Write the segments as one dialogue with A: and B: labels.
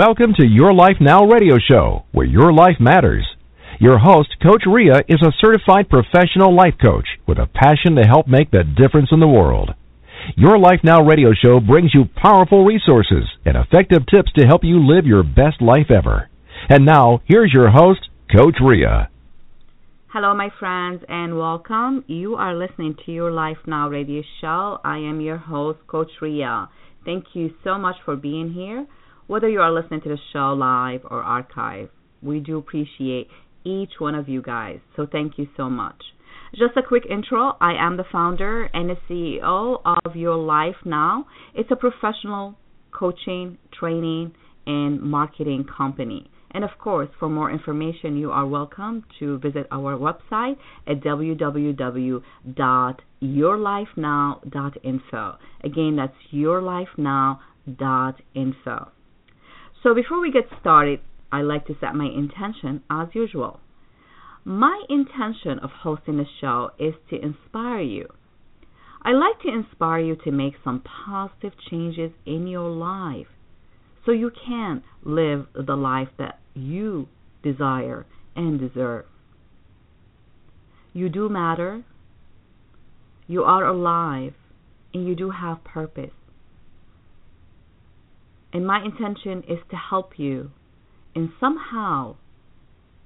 A: Welcome to Your Life Now radio show, where your life matters. Your host, Coach Rea, is a certified professional life coach with a passion to help make the difference in the world. Your Life Now radio show brings you powerful resources and effective tips to help you live your best life ever. And now, here's your host, Coach Rea.
B: Hello, my friends, and welcome. You are listening to Your Life Now radio show. I am your host, Coach Rea. Thank you so much for being here. Whether you are listening to the show live or archive, we do appreciate each one of you guys. So thank you so much. Just a quick intro. I am the founder and the CEO of Your Life Now. It's a professional coaching, training, and marketing company. And of course, for more information, you are welcome to visit our website at www.yourlifenow.info. Again, that's yourlifenow.info. So before we get started, I like to set my intention as usual. My intention of hosting the show is to inspire you. I like to inspire you to make some positive changes in your life so you can live the life that you desire and deserve. You do matter. You are alive and you do have purpose. And my intention is to help you and somehow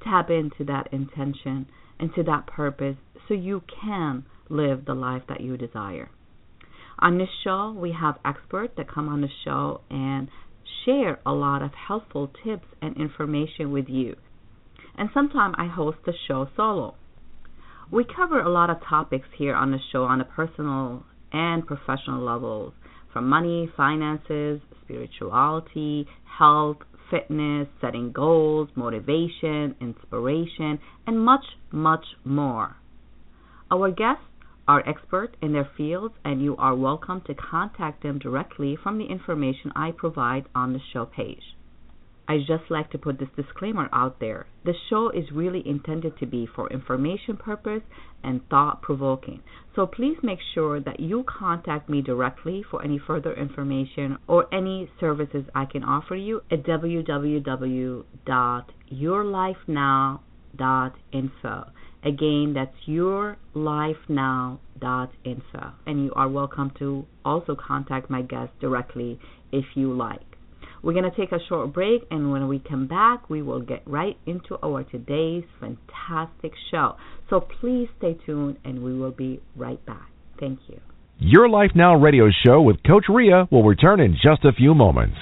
B: tap into that intention and to that purpose so you can live the life that you desire. On this show, we have experts that come on the show and share a lot of helpful tips and information with you. And sometimes I host the show solo. We cover a lot of topics here on the show on a personal and professional levels from money, finances, spirituality, health, fitness, setting goals, motivation, inspiration, and much, much more. Our guests are experts in their fields, and you are welcome to contact them directly from the information I provide on the show page. I just like to put this disclaimer out there. The show is really intended to be for information purpose and thought provoking. So please make sure that you contact me directly for any further information or any services I can offer you at www.yourlifenow.info. Again, that's yourlifenow.info. And you are welcome to also contact my guest directly if you like. We're going to take a short break, and when we come back, we will get right into our today's fantastic show. So please stay tuned, and we will be right back. Thank you.
A: Your Life Now radio show with Coach Rea will return in just a few moments.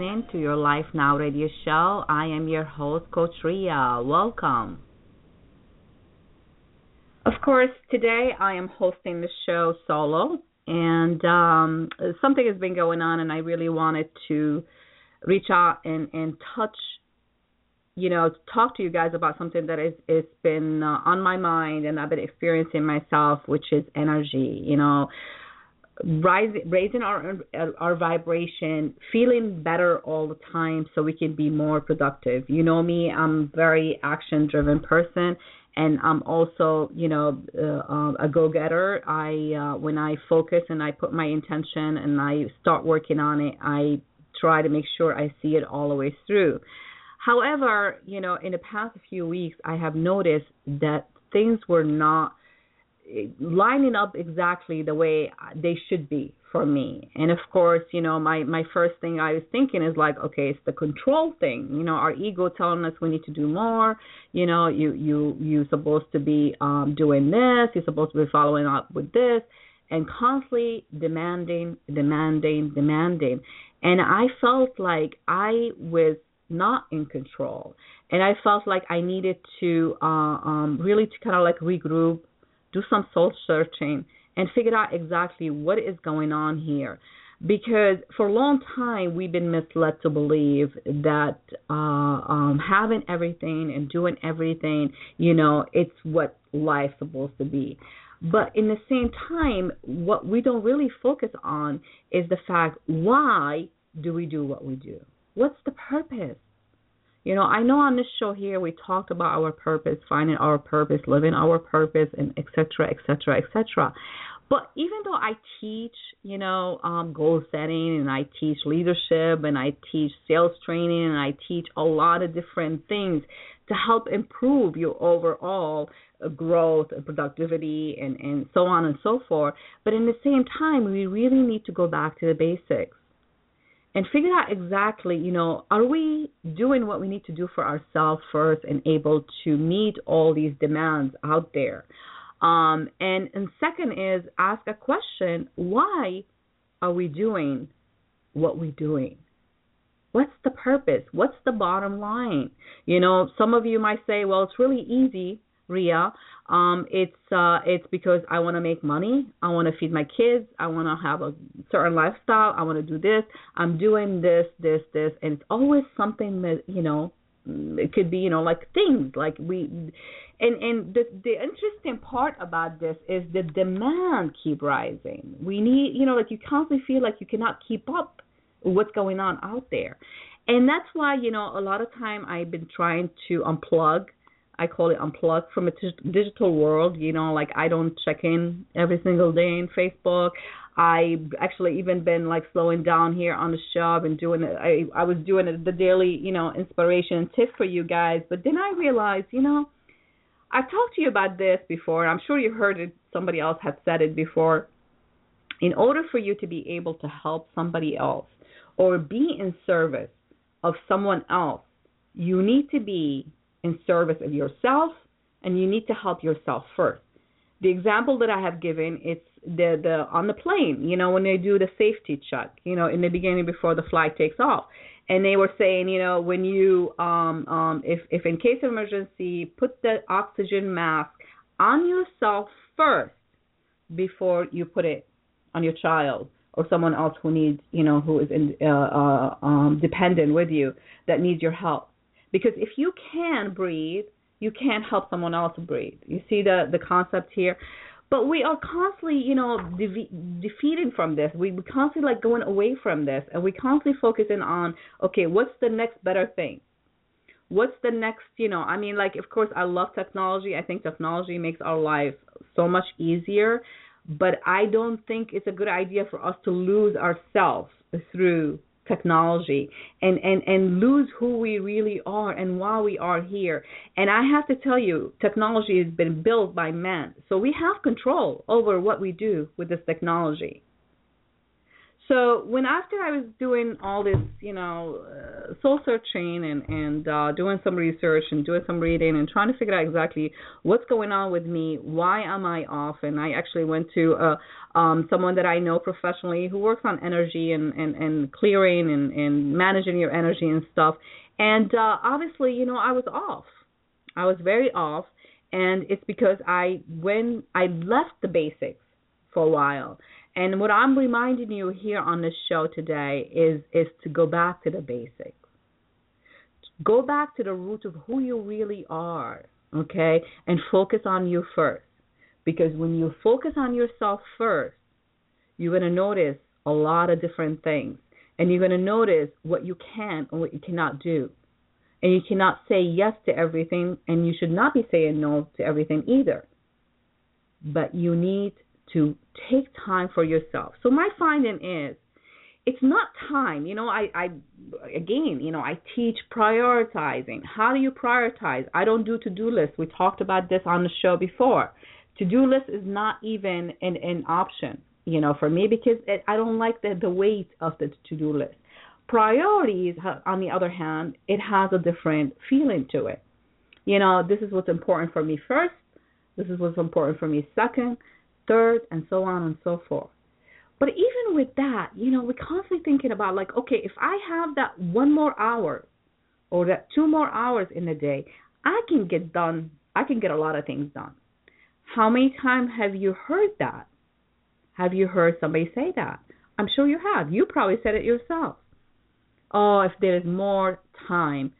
B: Listening to your Life Now radio show. I am your host, Coach Rea. Welcome. Of course, today I am hosting the show solo, and um, something has been going on, and I really wanted to reach out and, and touch, you know, talk to you guys about something that is it's been uh, on my mind and I've been experiencing myself, which is energy. You know, rising raising our our vibration feeling better all the time so we can be more productive. You know me i'm very action driven person and i'm also you know uh, a go getter i uh, when i focus and i put my intention and i start working on it i try to make sure i see it all the way through. However you know in the past few weeks i have noticed that things were not lining up exactly the way they should be for me. And of course, you know, my my first thing I was thinking is like, okay, it's the control thing. You know, our ego telling us we need to do more. You know, you you you're supposed to be um doing this. You're supposed to be following up with this, and constantly demanding, demanding, demanding. And I felt like I was not in control, and I felt like I needed to uh, um really to kind of like regroup do some soul searching and figure out exactly what is going on here. because for a long time we've been misled to believe that uh um having everything and doing everything you know it's what life's supposed to be. But in the same time what we don't really focus on is the fact why do we do what we do? What's the purpose you know i know on this show here we talked about our purpose finding our purpose living our purpose and etc etc etc but even though I teach, you know, um, goal setting and I teach leadership and I teach sales training and I teach a lot of different things to help improve your overall uh, growth and productivity and, and so on and so forth. But in the same time, we really need to go back to the basics and figure out exactly, you know, are we doing what we need to do for ourselves first and able to meet all these demands out there? Um, and and second is ask a question: Why are we doing what we're doing? What's the purpose? What's the bottom line? You know, some of you might say, "Well, it's really easy, Rea. Um, it's uh, it's because I want to make money. I want to feed my kids. I want to have a certain lifestyle. I want to do this. I'm doing this, this, this, and it's always something that you know. It could be, you know, like things like we and and the the interesting part about this is the demand keep rising. We need, you know, like you constantly feel like you cannot keep up what's going on out there, and that's why you know a lot of time I've been trying to unplug. I call it unplug from a t- digital world. You know, like I don't check in every single day in Facebook. I actually even been like slowing down here on the show and doing it. I I was doing it, the daily, you know, inspiration tip for you guys, but then I realized, you know I've talked to you about this before. I'm sure you heard it. Somebody else had said it before. In order for you to be able to help somebody else or be in service of someone else, you need to be in service of yourself and you need to help yourself first. The example that I have given, it's the the on the plane, you know, when they do the safety check, you know, in the beginning before the flight takes off and they were saying, you know, when you um um if if in case of emergency, put the oxygen mask on yourself first before you put it on your child or someone else who needs, you know, who is in, uh, uh, um, dependent with you that needs your help. Because if you can breathe, you can't help someone else breathe. You see the the concept here. But we are constantly, you know, de- defeated from this. We, we constantly like going away from this, and we constantly focusing on, okay, what's the next better thing? What's the next, you know? I mean, like, of course, I love technology. I think technology makes our life so much easier, but I don't think it's a good idea for us to lose ourselves through technology and and and lose who we really are and why we are here. And i have to tell you technology has been built by man. So we have control over what we do with this technology so when after I was doing all this, you know, uh, soul searching and and uh, doing some research and doing some reading and trying to figure out exactly what's going on with me, why am I off? And I actually went to uh, um, someone that I know professionally who works on energy and and and clearing and and managing your energy and stuff. And uh, obviously, you know, I was off. I was very off, and it's because I when I left the basics for a while and what I'm reminding you here on this show today is is to go back to the basics. Go back to the root of who you really are, okay? And focus on you first. Because when you focus on yourself first, you're going to notice a lot of different things. And you're going to notice what you can and what you cannot do. And you cannot say yes to everything, and you should not be saying no to everything either. But you need to take time for yourself. So my finding is it's not time. You know, I, I again, you know, I teach prioritizing. How do you prioritize? I don't do to do lists. We talked about this on the show before. To do list is not even an, an option, you know, for me because it, I don't like the, the weight of the to do list. Priorities, on the other hand, it has a different feeling to it. You know, this is what's important for me first. This is what's important for me second third, and so on and so forth. But even with that, you know, we're constantly thinking about like, okay, if I have that one more hour or that two more hours in a day, I can get done. I can get a lot of things done. How many times have you heard that? Have you heard somebody say that? I'm sure you have. You probably said it yourself. Oh, if there is more time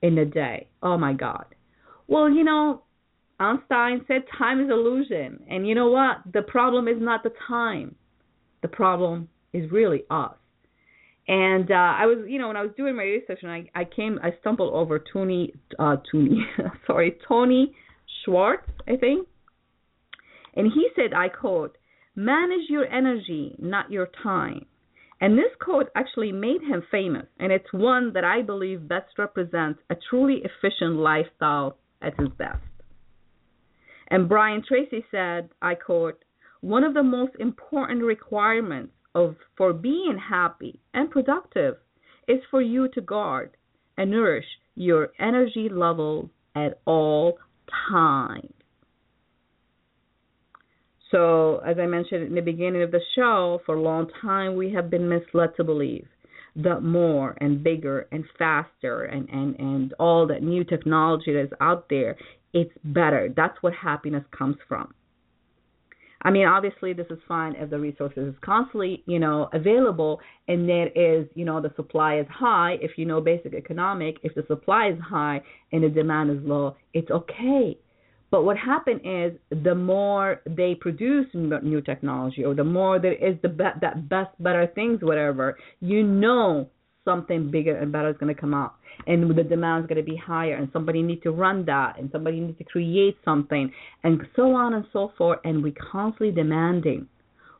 B: in the day. Oh my God. Well, you know, Einstein said time is illusion. And you know what? The problem is not the time. The problem is really us. And uh, I was, you know, when I was doing my research, I, I came, I stumbled over Tony, uh, Tony, sorry, Tony Schwartz, I think, and he said, I quote, "Manage your energy, not your time." And this quote actually made him famous, and it's one that I believe best represents a truly efficient lifestyle at his best. And Brian Tracy said, I quote, one of the most important requirements of for being happy and productive is for you to guard and nourish your energy levels at all times. So, as I mentioned in the beginning of the show, for a long time we have been misled to believe that more and bigger and faster and, and, and all that new technology that is out there, it's better. That's what happiness comes from. I mean, obviously, this is fine if the resources is constantly, you know, available, and there is, you know, the supply is high. If you know basic economic, if the supply is high and the demand is low, it's okay. But what happened is the more they produce new technology, or the more there is the be- that best, better things, whatever, you know something bigger and better is going to come out. And the demand is going to be higher and somebody needs to run that and somebody needs to create something and so on and so forth. And we constantly demanding.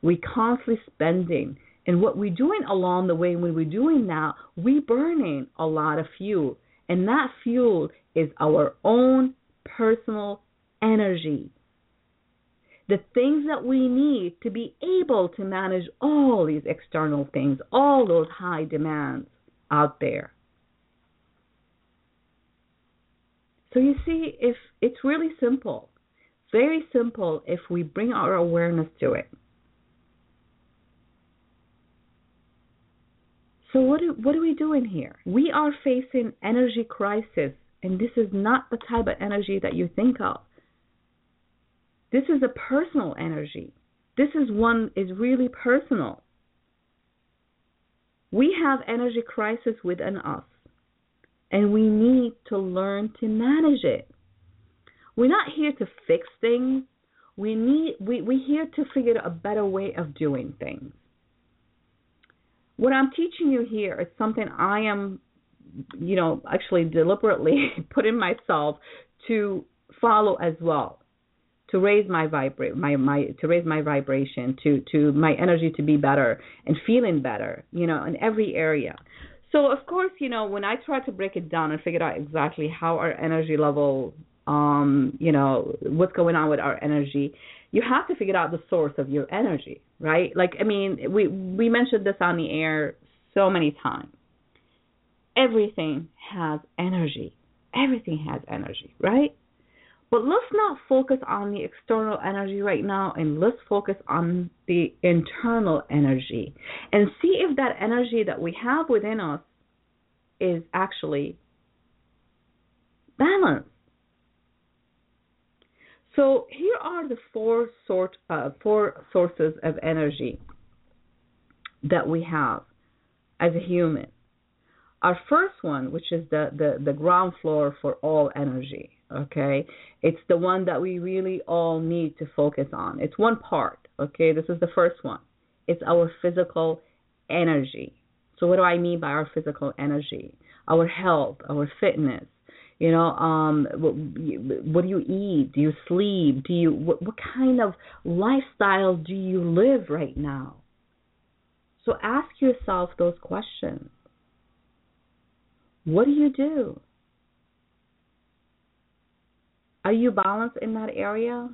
B: We constantly spending. And what we're doing along the way when we're doing that we're burning a lot of fuel. And that fuel is our own personal energy the things that we need to be able to manage all these external things, all those high demands out there. So you see, if it's really simple, very simple if we bring our awareness to it. So what do, what are we doing here? We are facing energy crisis, and this is not the type of energy that you think of. This is a personal energy. This is one is really personal. We have energy crisis within us, and we need to learn to manage it. We're not here to fix things. We need we we're here to figure out a better way of doing things. What I'm teaching you here is something I am, you know, actually deliberately putting myself to follow as well to raise my vibrate my my to raise my vibration to to my energy to be better and feeling better you know in every area. So of course you know when i try to break it down and figure out exactly how our energy level um you know what's going on with our energy you have to figure out the source of your energy right? Like i mean we we mentioned this on the air so many times. Everything has energy. Everything has energy right but let's not focus on the external energy right now and let's focus on the internal energy and see if that energy that we have within us is actually balanced. So here are the four sort uh, four sources of energy that we have as a human. Our first one, which is the, the, the ground floor for all energy, okay? It's the one that we really all need to focus on. It's one part okay? This is the first one. It's our physical energy. So what do i mean by our physical energy? Our health our fitness you know um what, what do you eat? Do you sleep? Do you what, what kind of lifestyle do you live right now? So ask yourself those questions. What do you do are you balanced in that area?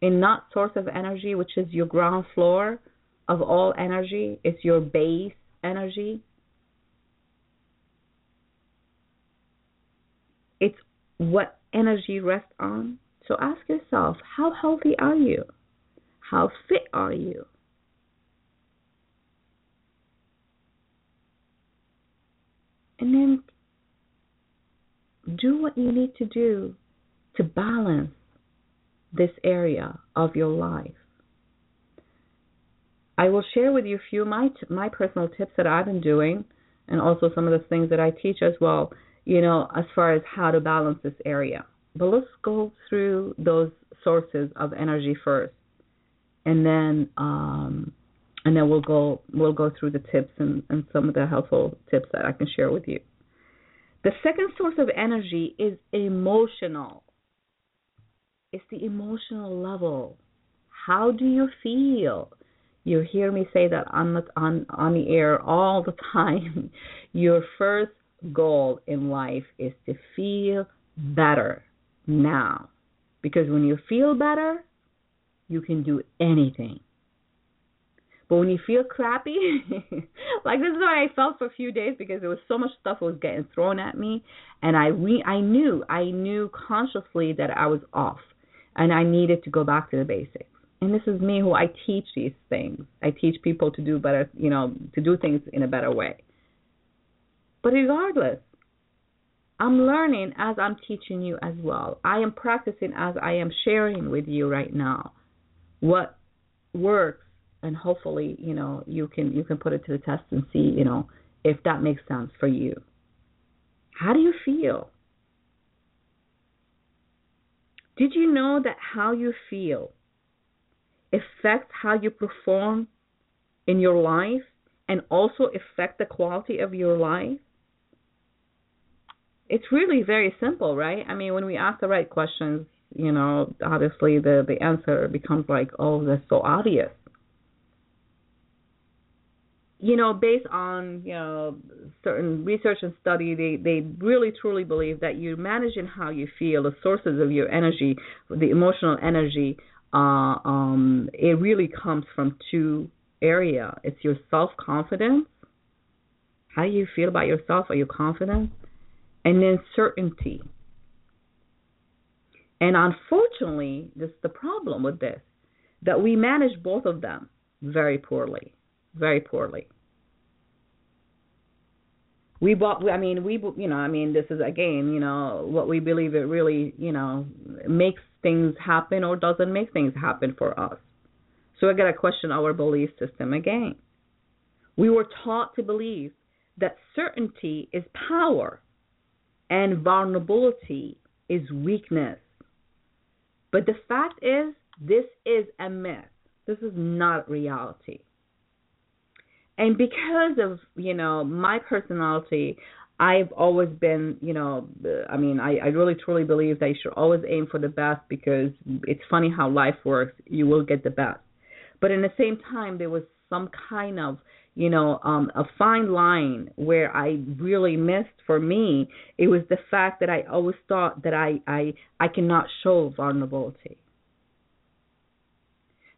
B: In that source of energy, which is your ground floor of all energy, it's your base energy. It's what energy rests on. So ask yourself, how healthy are you? How fit are you? And then do what you need to do to balance this area of your life. I will share with you a few of my my personal tips that I've been doing, and also some of the things that I teach as well. You know, as far as how to balance this area. But let's go through those sources of energy first, and then um, and then we'll go we'll go through the tips and, and some of the helpful tips that I can share with you. The second source of energy is emotional. It's the emotional level. How do you feel? You hear me say that on the on on the air all the time. Your first goal in life is to feel better now. Because when you feel better, you can do anything. But when you feel crappy, like this is what I felt for a few days because there was so much stuff was getting thrown at me, and I re- I knew I knew consciously that I was off, and I needed to go back to the basics. And this is me who I teach these things. I teach people to do better, you know, to do things in a better way. But regardless, I'm learning as I'm teaching you as well. I am practicing as I am sharing with you right now what works and hopefully you know you can you can put it to the test and see you know if that makes sense for you how do you feel did you know that how you feel affects how you perform in your life and also affect the quality of your life? It's really very simple right? I mean when we ask the right questions you know obviously the the answer becomes like oh that's so obvious you know, based on you know certain research and study, they they really truly believe that you're managing how you feel, the sources of your energy, the emotional energy. Uh, um, it really comes from two area. It's your self confidence. How do you feel about yourself? Are you confident? And then certainty. And unfortunately, this is the problem with this, that we manage both of them very poorly very poorly. We bought. I mean, we. You know. I mean, this is again. You know, what we believe it really. You know, makes things happen or doesn't make things happen for us. So I got to question our belief system again. We were taught to believe that certainty is power and vulnerability is weakness. But the fact is, this is a myth. This is not reality and because of you know my personality i've always been you know i mean i i really truly believe that you should always aim for the best because it's funny how life works. You will get the best. But in the same time there was some kind of you know um a fine line where i really missed. For me it was the fact that i always thought that i i i cannot show vulnerability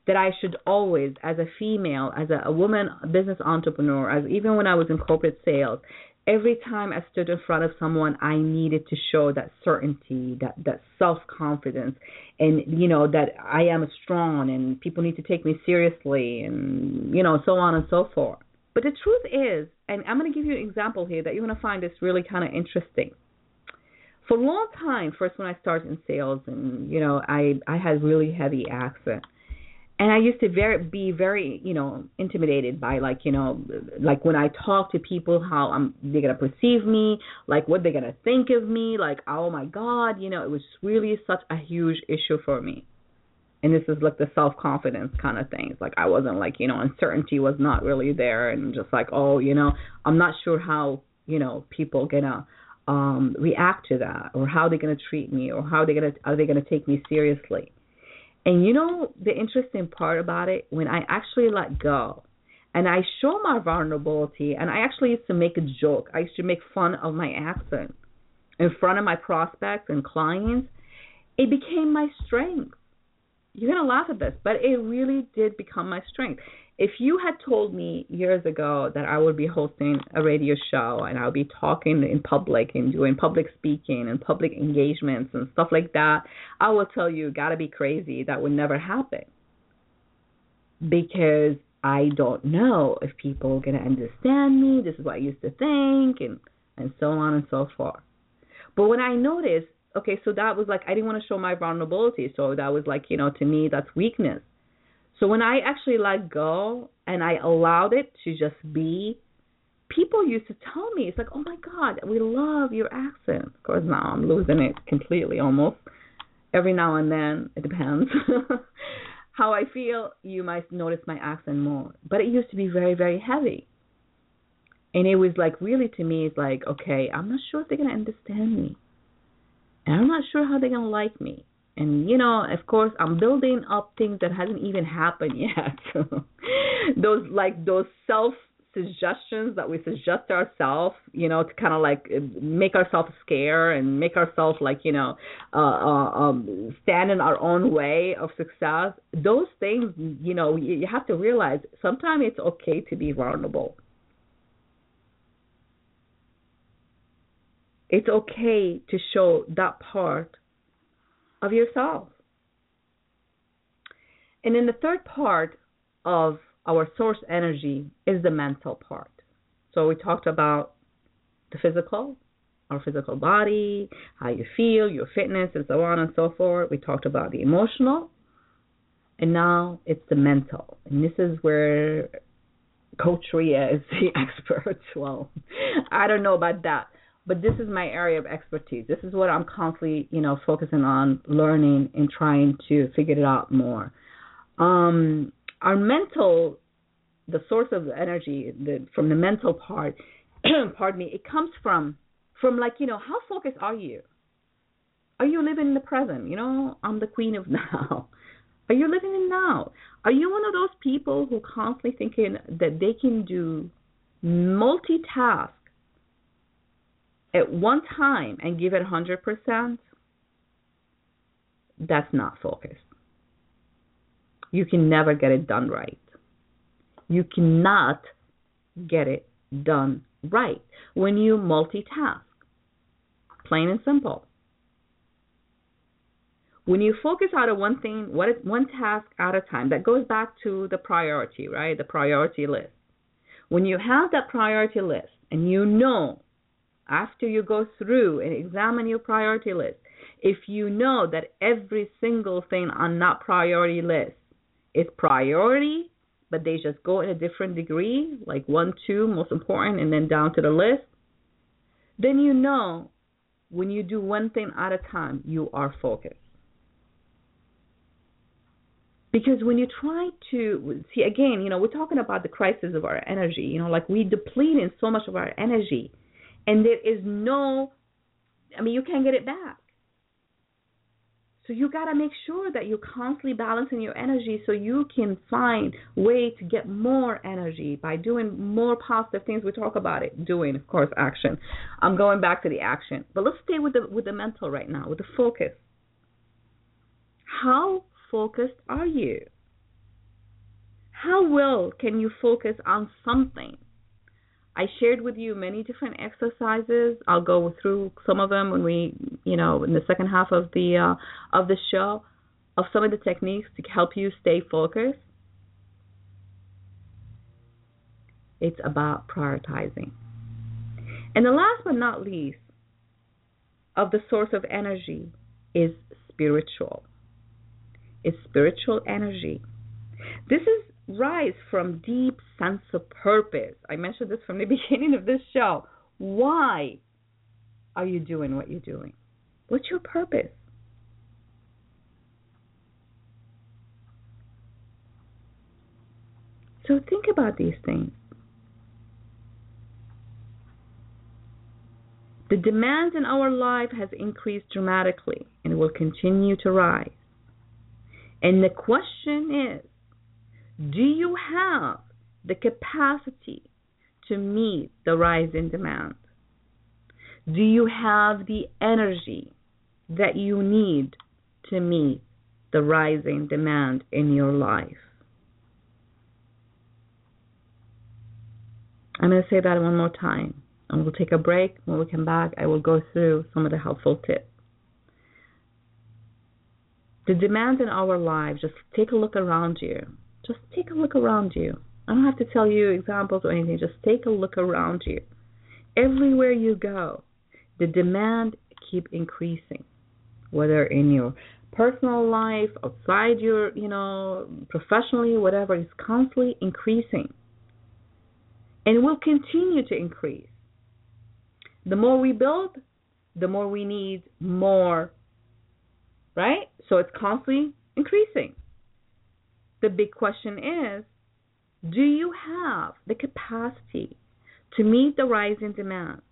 B: that I should always, as a female, as a, a woman business entrepreneur, as even when I was in corporate sales, every time I stood in front of someone, I needed to show that certainty, that that self confidence, and you know that I am strong, and people need to take me seriously, and you know so on and so forth. But the truth is, and I'm going to give you an example here that you're going to find this really kind of interesting. For a long time, first when I started in sales, and you know I I had really heavy accent and I used to very be very you know intimidated by like you know like when I talk to people how I'm they're gonna perceive me like what they're gonna think of me like oh my god you know it was really such a huge issue for me. And this is like the self confidence kind of things. Like I wasn't like you know uncertainty was not really there and just like oh you know I'm not sure how you know people gonna um react to that or how they're gonna treat me or how they're gonna are they gonna take me seriously and you know the interesting part about it, when I actually let go and I show my vulnerability, and I actually used to make a joke, I used to make fun of my accent in front of my prospects and clients, it became my strength. You're going to laugh at this, but it really did become my strength if you had told me years ago that I would be hosting a radio show and I would be talking in public and doing public speaking and public engagements and stuff like that, I would tell you, gotta be crazy. That would never happen. Because I don't know if people are gonna understand me. This is what I used to think, and and so on and so forth. But when I noticed, okay, so that was like I didn't want to show my vulnerability, so that was like you know to me that's weakness So when I actually let go and I allowed it to just be, people used to tell me, it's like, oh my God, we love your accent. Of course, now I'm losing it completely almost. Every now and then, it depends. How I feel, you might notice my accent more. But it used to be very, very heavy. And it was like, really, to me, it's like, okay, I'm not sure if they're going to understand me. And I'm not sure how they're going to like me. And, you know, of course, I'm building up things that hasn't even happened yet. those, like, those self suggestions that we suggest ourselves, you know, to kind of like make ourselves scare and make ourselves like, you know, uh, uh, um, stand in our own way of success. Those things, you know, you, you have to realize sometimes it's okay to be vulnerable. It's okay to show that part of yourself. And then the third part of our source energy is the mental part. So we talked about the physical, our physical body, how you feel, your fitness, and so on and so forth. We talked about the emotional, and now it's the mental. And this is where Coach Rea is the expert. Well, I don't know about that, but this is my area of expertise. This is what I'm constantly, you know, focusing on learning and trying to figure it out more. Um, our mental the source of the energy the from the mental part pardon me it comes from from like you know how focused are you are you living in the present you know i'm the queen of now are you living in now are you one of those people who constantly thinking that they can do multitask at one time and give it 100% that's not focused. you can never get it done right you cannot get it done right when you multitask. Plain and simple. When you focus out on one thing, one task at a time, that goes back to the priority, right? The priority list. When you have that priority list and you know after you go through and examine your priority list, if you know that every single thing on that priority list is priority but they just go in a different degree, like one, two, most important, and then down to the list, then you know when you do one thing at a time, you are focused. Because when you try to see again, you know, we're talking about the crisis of our energy, you know, like we deplete in so much of our energy, and there is no, I mean, you can't get it back. So you got to make sure that you're constantly balancing your energy so you can find way to get more energy by doing more positive things. We talk about it, doing, of course, action. I'm going back to the action, but let's stay with the with the mental right now, with the focus. How focused are you? How well can you focus on something? I shared with you many different exercises. I'll go through some of them when we, you know, in the second half of the uh, of the show, of some of the techniques to help you stay focused. It's about prioritizing. And the last but not least of the source of energy is spiritual. It's spiritual energy. This is rise from deep sense of purpose. I mentioned this from the beginning of this show. Why are you doing what you're doing? What's your purpose? So think about these things. The demand in our life has increased dramatically and will continue to rise. And the question is do you have the capacity to meet the rise in demand? Do you have the energy that you need to meet the rising demand in your life? I'm going to say that one more time. And we'll take a break. When we come back, I will go through some of the helpful tips. The demand in our lives, just take a look around you just take a look around you. I don't have to tell you examples or anything. Just take a look around you. Everywhere you go, the demand keep increasing, whether in your personal life, outside your, you know, professionally, whatever, is constantly increasing and will continue to increase. The more we build, the more we need more, right? So it's constantly increasing. The big question is do you have the capacity to meet the rising demand?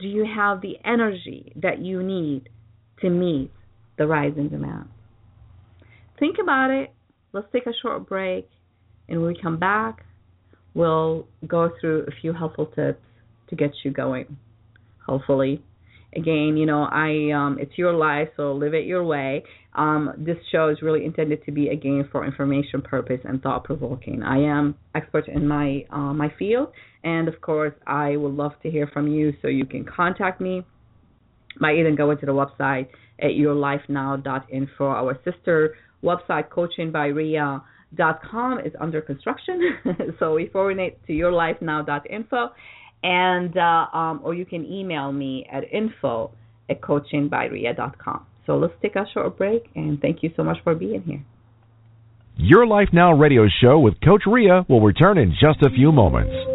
B: Do you have the energy that you need to meet the rising demand? Think about it. Let's take a short break. And when we come back, we'll go through a few helpful tips to get you going, hopefully again, you know, I um it's your life, so live it your way. Um this show is really intended to be again for information purpose and thought provoking. I am expert in my uh, my field and of course I would love to hear from you so you can contact me. Might even go to the website at yourlifenow.info. Our sister website coachingbyrea.com is under construction. so we forward it to yourlifenow.info and uh, um, or you can email me at info at coachingbyrea.com. So let's take a short break, and thank you so much for being here.
A: Your Life Now radio show with Coach Rea will return in just a few moments.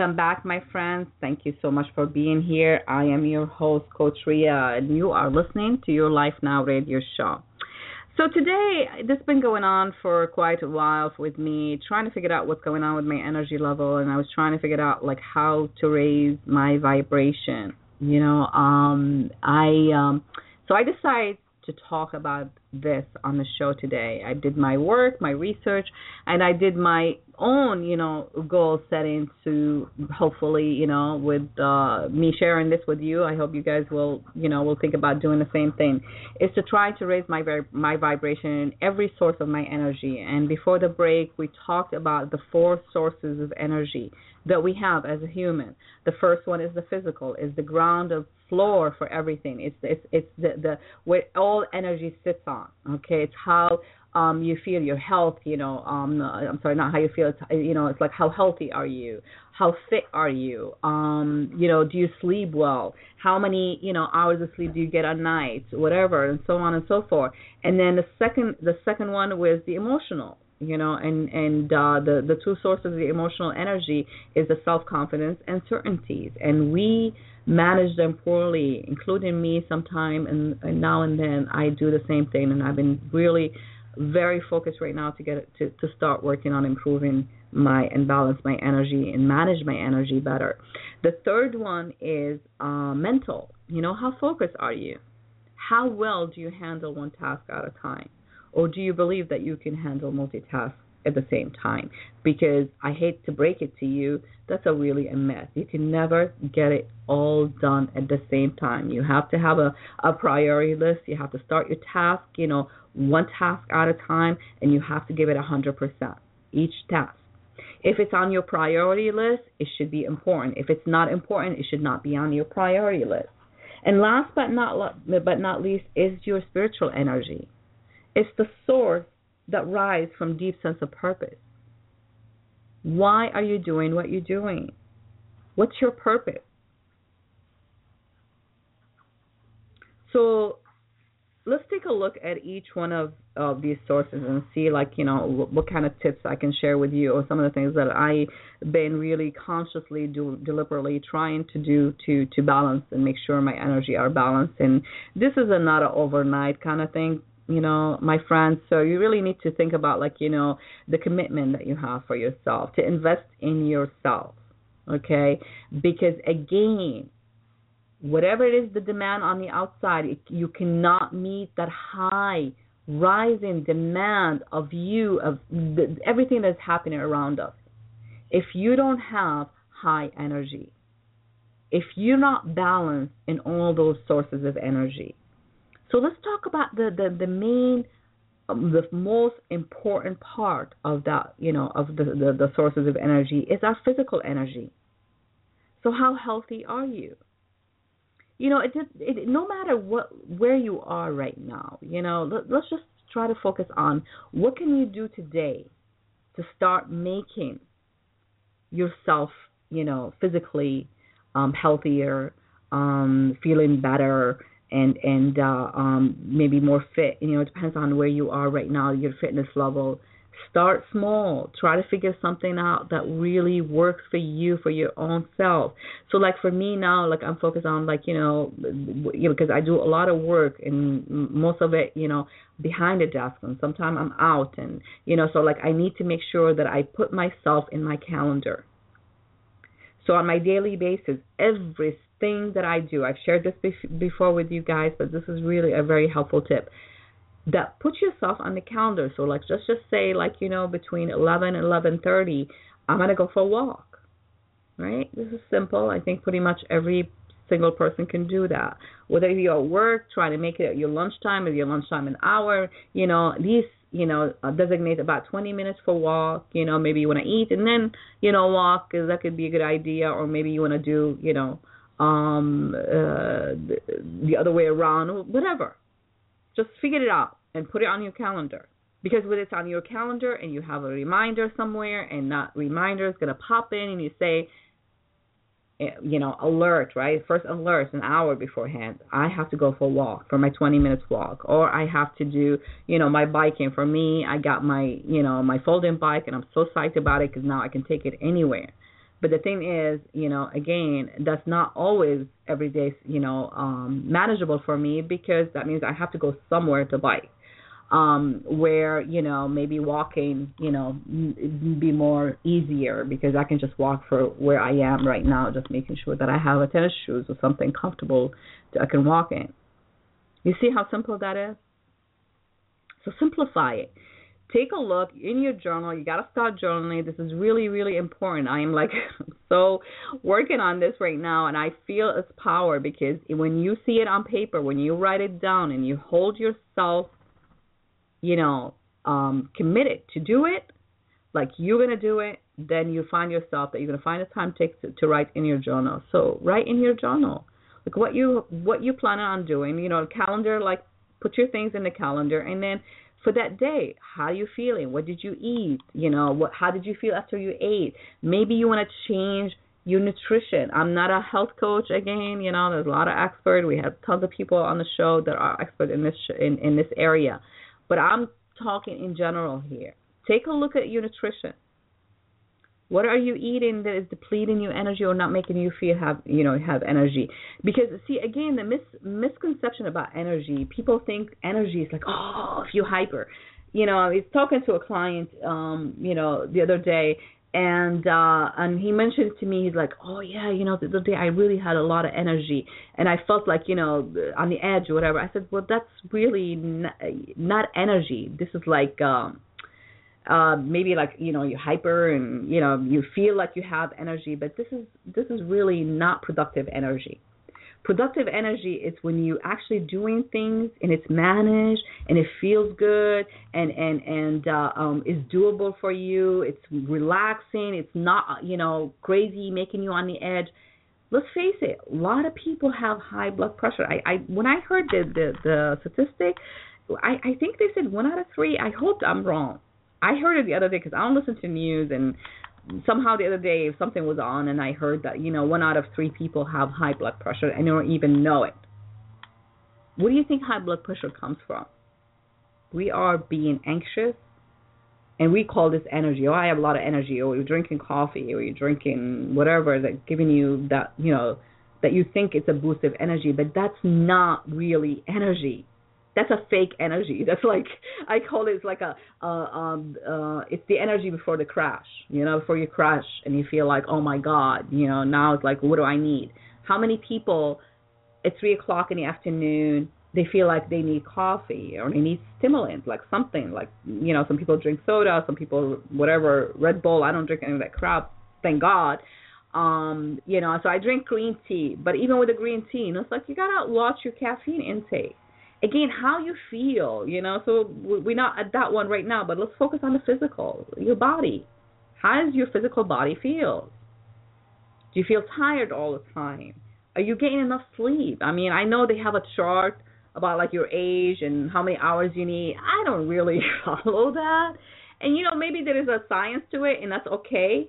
B: Welcome back, my friends. Thank you so much for being here. I am your host, Coach Rea, and you are listening to your Life Now radio show. So today, this has been going on for quite a while with me, trying to figure out what's going on with my energy level, and I was trying to figure out like how to raise my vibration. You know, um, I um, so I decided to talk about this on the show today. I did my work, my research, and I did my own, you know, goal setting to hopefully, you know, with uh, me sharing this with you, I hope you guys will, you know, will think about doing the same thing. Is to try to raise my my vibration in every source of my energy. And before the break, we talked about the four sources of energy that we have as a human. The first one is the physical, is the ground of floor for everything. It's it's it's the the where all energy sits on. Okay, it's how um you feel your health. You know, um I'm sorry, not how you feel. It's, you know, it's like how healthy are you? How fit are you? Um, you know, do you sleep well? How many you know hours of sleep do you get a night? Whatever, and so on and so forth. And then the second the second one was the emotional you know and and uh the the two sources of the emotional energy is the self confidence and certainties and we manage them poorly including me sometime and, and now and then i do the same thing and i've been really very focused right now to get to to start working on improving my and balance my energy and manage my energy better. The third one is uh mental. You know how focused are you? How well do you handle one task at a time? Or do you believe that you can handle multitask at the same time? Because I hate to break it to you, that's a really a mess. You can never get it all done at the same time. You have to have a, a priority list. You have to start your task, you know, one task at a time, and you have to give it a 100% each task. If it's on your priority list, it should be important. If it's not important, it should not be on your priority list. And last but not but not least is your spiritual energy. It's the source that rise from deep sense of purpose. Why are you doing what you're doing? What's your purpose? So let's take a look at each one of, these sources and see like you know what, what, kind of tips I can share with you or some of the things that I've been really consciously do deliberately trying to do to to balance and make sure my energy are balanced and this is a not an overnight kind of thing you know, my friends. So you really need to think about like, you know, the commitment that you have for yourself, to invest in yourself. Okay? Because again, whatever it is the demand on the outside, it, you cannot meet that high rising demand of you of the, everything that's happening around us. If you don't have high energy, if you're not balanced in all those sources of energy, So let's talk about the the, the main um, the most important part of that, you know, of the, the, the sources of energy is our physical energy. So how healthy are you? You know, it, it no matter what where you are right now, you know, let, let's just try to focus on what can you do today to start making yourself, you know, physically um, healthier, um, feeling better, and and uh, um, maybe more fit. You know, it depends on where you are right now, your fitness level. Start small. Try to figure something out that really works for you for your own self. So, like for me now, like I'm focused on like you know, you know, because I do a lot of work and most of it, you know, behind the desk, and sometimes I'm out, and you know, so like I need to make sure that I put myself in my calendar. So on my daily basis, every thing that I do. I've shared this before with you guys, but this is really a very helpful tip. That put yourself on the calendar. So like let's just say like you know between 11 and 11:30, I'm gonna go for a walk. Right? This is simple. I think pretty much every single person can do that. Whether you're at work, trying to make it at your lunchtime, or your lunchtime an hour, you know, these you know, uh, designate about 20 minutes for walk. You know, maybe you want to eat and then, you know, walk because that could be a good idea. Or maybe you want to do, you know, um, uh, the, the other way around, or whatever. Just figure it out and put it on your calendar. Because when it's on your calendar and you have a reminder somewhere, and that reminder is going to pop in, and you say, eh, you know, alert, right? First alert an hour beforehand. I have to go for a walk for my 20 minutes walk, or I have to do, you know, my biking. For me, I got my, you know, my folding bike, and I'm so psyched about it because now I can take it anywhere. But the thing is, you know, again, that's not always every day, you know, um, manageable for me because that means I have to go somewhere to bike. Um, where you know maybe walking, you know, be more easier because I can just walk for where I am right now, just making sure that I have a tennis shoes or something comfortable that I can walk in. You see how simple that is? So simplify it take a look in your journal. You got to start journaling. This is really, really important. I am like so working on this right now, and I feel its power because when you see it on paper, when you write it down, and you hold yourself, you know, um, committed to do it, like you're gonna do it, then you find yourself that you're gonna find the time take to, to write in your journal. So write in your journal, like what you what you plan on doing. You know, calendar, like put your things in the calendar, and then for that day. How are you feeling? What did you eat? You know, what how did you feel after you ate? Maybe you want to change your nutrition. I'm not a health coach again, you know, there's a lot of experts. We have tons of people on the show that are expert in this in in this area. But I'm talking in general here. Take a look at your nutrition. What are you eating that is depleting your energy or not making you feel have you know have energy? Because see again the mis misconception about energy, people think energy is like oh if you hyper. You know, I was talking to a client um, you know, the other day and uh and he mentioned to me he's like oh yeah you know the other day i really had a lot of energy and i felt like you know on the edge or whatever i said well that's really not, not energy this is like um uh, maybe like you know you're hyper and you know you feel like you have energy, but this is this is really not productive energy. Productive energy is when you actually doing things and it's managed and it feels good and and and uh, um, is doable for you. It's relaxing. It's not you know crazy, making you on the edge. Let's face it, a lot of people have high blood pressure. I, I when I heard the the, the statistic, I, I think they said one out of three. I hope I'm wrong I heard it the other day because I don't listen to news, and somehow the other day something was on, and I heard that you know one out of three people have high blood pressure and they don't even know it. What do you think high blood pressure comes from? We are being anxious, and we call this energy. Oh, I have a lot of energy. Or you're drinking coffee, or you're drinking whatever that giving you that you know that you think it's a boost of energy, but that's not really energy that's a fake energy. That's like I call it it's like a uh, um uh it's the energy before the crash. You know, before you crash and you feel like oh my god, you know now it's like what do I need? How many people at three o'clock in the afternoon they feel like they need coffee or they need stimulant like something like you know some people drink soda, some people whatever Red Bull. I don't drink any of that crap. Thank God um you know so i drink green tea but even with the green tea you know it's like you gotta watch your caffeine intake again how you feel you know? So we're not at that one right now but let's focus on the physical your body. How does your physical body feel? Do you feel tired all the time? Are you getting enough sleep? I mean i know they have a chart about like your age and how many hours you need. I don't really follow that. And you know maybe there is a science to it and that's okay.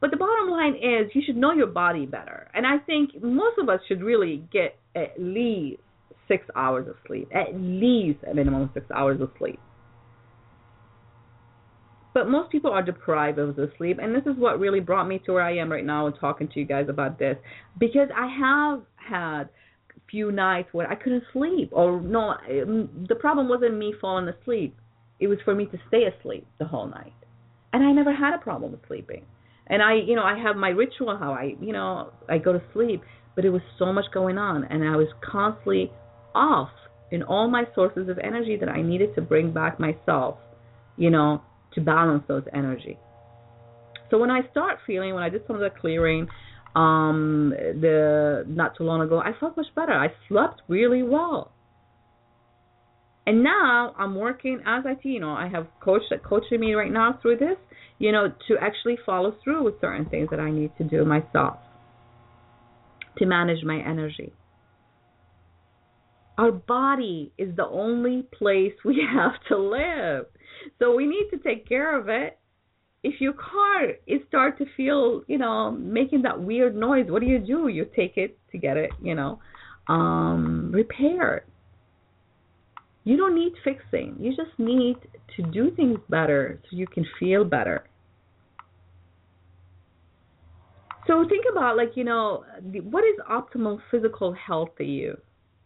B: But the bottom line is you should know your body better. And i think most of us should really get at least six hours of sleep, at least a minimum of six hours of sleep. But most people are deprived of the sleep, and this is what really brought me to where I am right now and talking to you guys about this because I have had few nights where I couldn't sleep, or no, um, the problem wasn't me falling asleep; it was for me to stay asleep the whole night, and I never had a problem with sleeping. And I, you know, I have my ritual how I, you know, I go to sleep, but it was so much going on, and I was constantly off in all my sources of energy that I needed to bring back myself, you know, to balance those energy. So when I start feeling, when I did some of the clearing, um, the not too long ago, I felt much better. I slept really well. And now I'm working as I, you know, I have coach that coaching me right now through this, you know, to actually follow through with certain things that I need to do myself to manage my energy. Our body is the only place we have to live. So we need to take care of it. If your car is start to feel, you know, making that weird noise, what do you do? You take it to get it, you know, um, repaired. You don't need fixing. You just need to do things better so you can feel better. So think about like, you know, what is optimal physical health to you?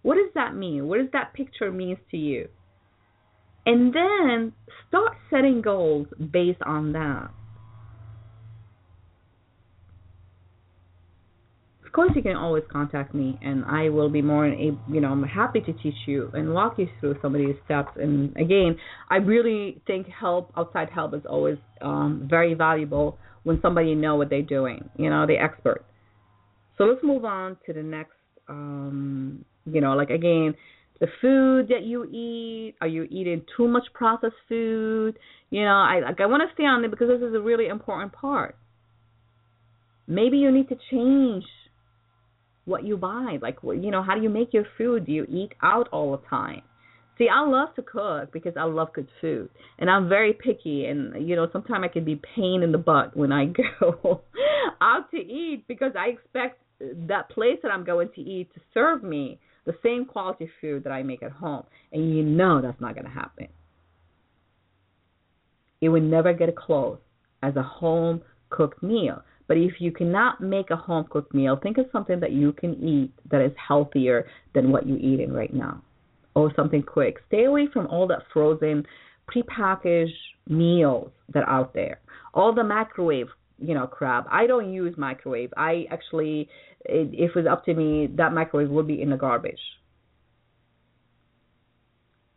B: What does that mean? What does that picture mean to you? And then start setting goals based on that. Of course, you can always contact me, and I will be more, you know, I'm happy to teach you and walk you through some of these steps. And again, I really think help, outside help, is always um, very valuable when somebody know what they're doing. You know, the expert. So let's move on to the next um, you know, like again, the food that you eat. Are you eating too much processed food? You know, I like I want to stay on it because this is a really important part. Maybe you need to change what you buy. Like, you know, how do you make your food? Do you eat out all the time? See, I love to cook because I love good food, and I'm very picky. And you know, sometimes I can be pain in the butt when I go out to eat because I expect that place that I'm going to eat to serve me the same quality food that I make at home. And you know that's not going to happen. It would never get close as a home cooked meal. But if you cannot make a home cooked meal, think of something that you can eat that is healthier than what you're eating right now. Or something quick. Stay away from all that frozen, prepackaged meals that are out there. All the microwave you know crap. I don't use microwave. I actually, if it was up to me, that microwave would be in the garbage.